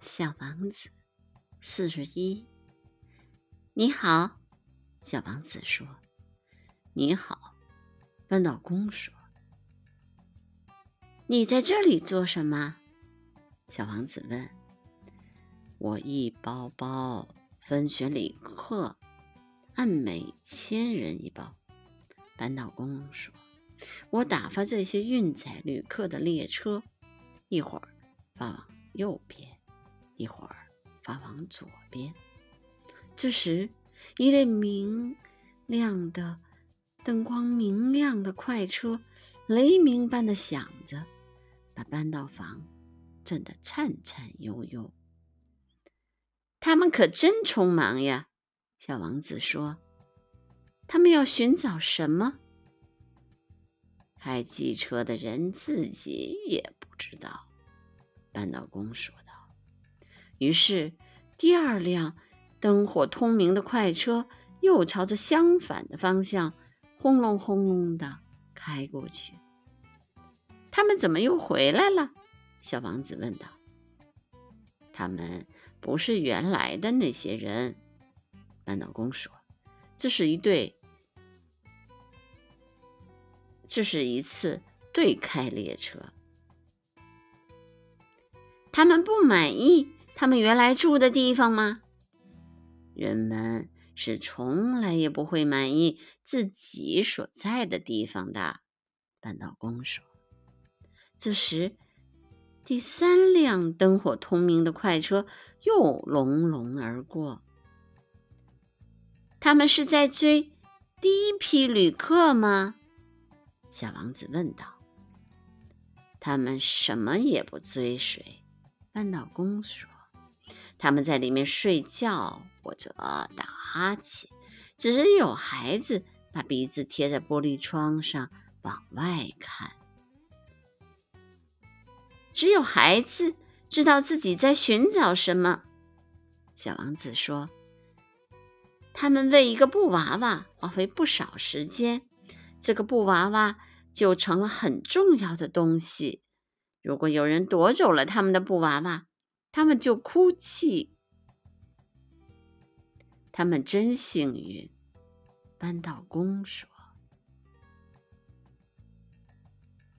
小王子，四十一。你好，小王子说。你好，搬道工说。你在这里做什么？小王子问。我一包包分选旅客，按每千人一包。搬道工说。我打发这些运载旅客的列车，一会儿发往右边。一会儿发往左边。这时，一列明亮的、灯光明亮的快车雷鸣般的响着，把扳道房震得颤颤悠悠。他们可真匆忙呀！小王子说：“他们要寻找什么？”开机车的人自己也不知道。扳道工说。于是，第二辆灯火通明的快车又朝着相反的方向轰隆轰隆的开过去。他们怎么又回来了？小王子问道。“他们不是原来的那些人。”扳道工说，“这是一对，这是一次对开列车。他们不满意。”他们原来住的地方吗？人们是从来也不会满意自己所在的地方的。扳道工说。这时，第三辆灯火通明的快车又隆隆而过。他们是在追第一批旅客吗？小王子问道。他们什么也不追随。扳道工说。他们在里面睡觉或者打哈欠，只有孩子把鼻子贴在玻璃窗上往外看。只有孩子知道自己在寻找什么。小王子说：“他们为一个布娃娃花费不少时间，这个布娃娃就成了很重要的东西。如果有人夺走了他们的布娃娃，他们就哭泣，他们真幸运。”扳道工说。